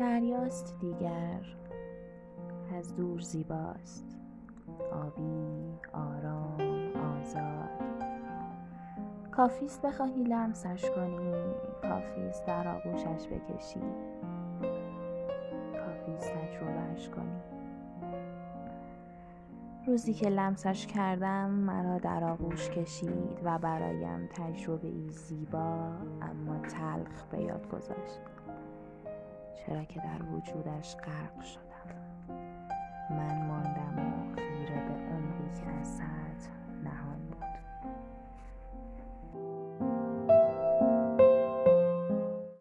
دریاست دیگر از دور زیباست. آبی آرام آزاد. کافیست بخواهی لمسش کنی کافیست در آغوشش بکشی. کافیست تجربهش کنی. روزی که لمسش کردم مرا در آغوش کشید و برایم تجربه ای زیبا اما تلخ به یاد گذاشت. چرا که در وجودش غرق ماندم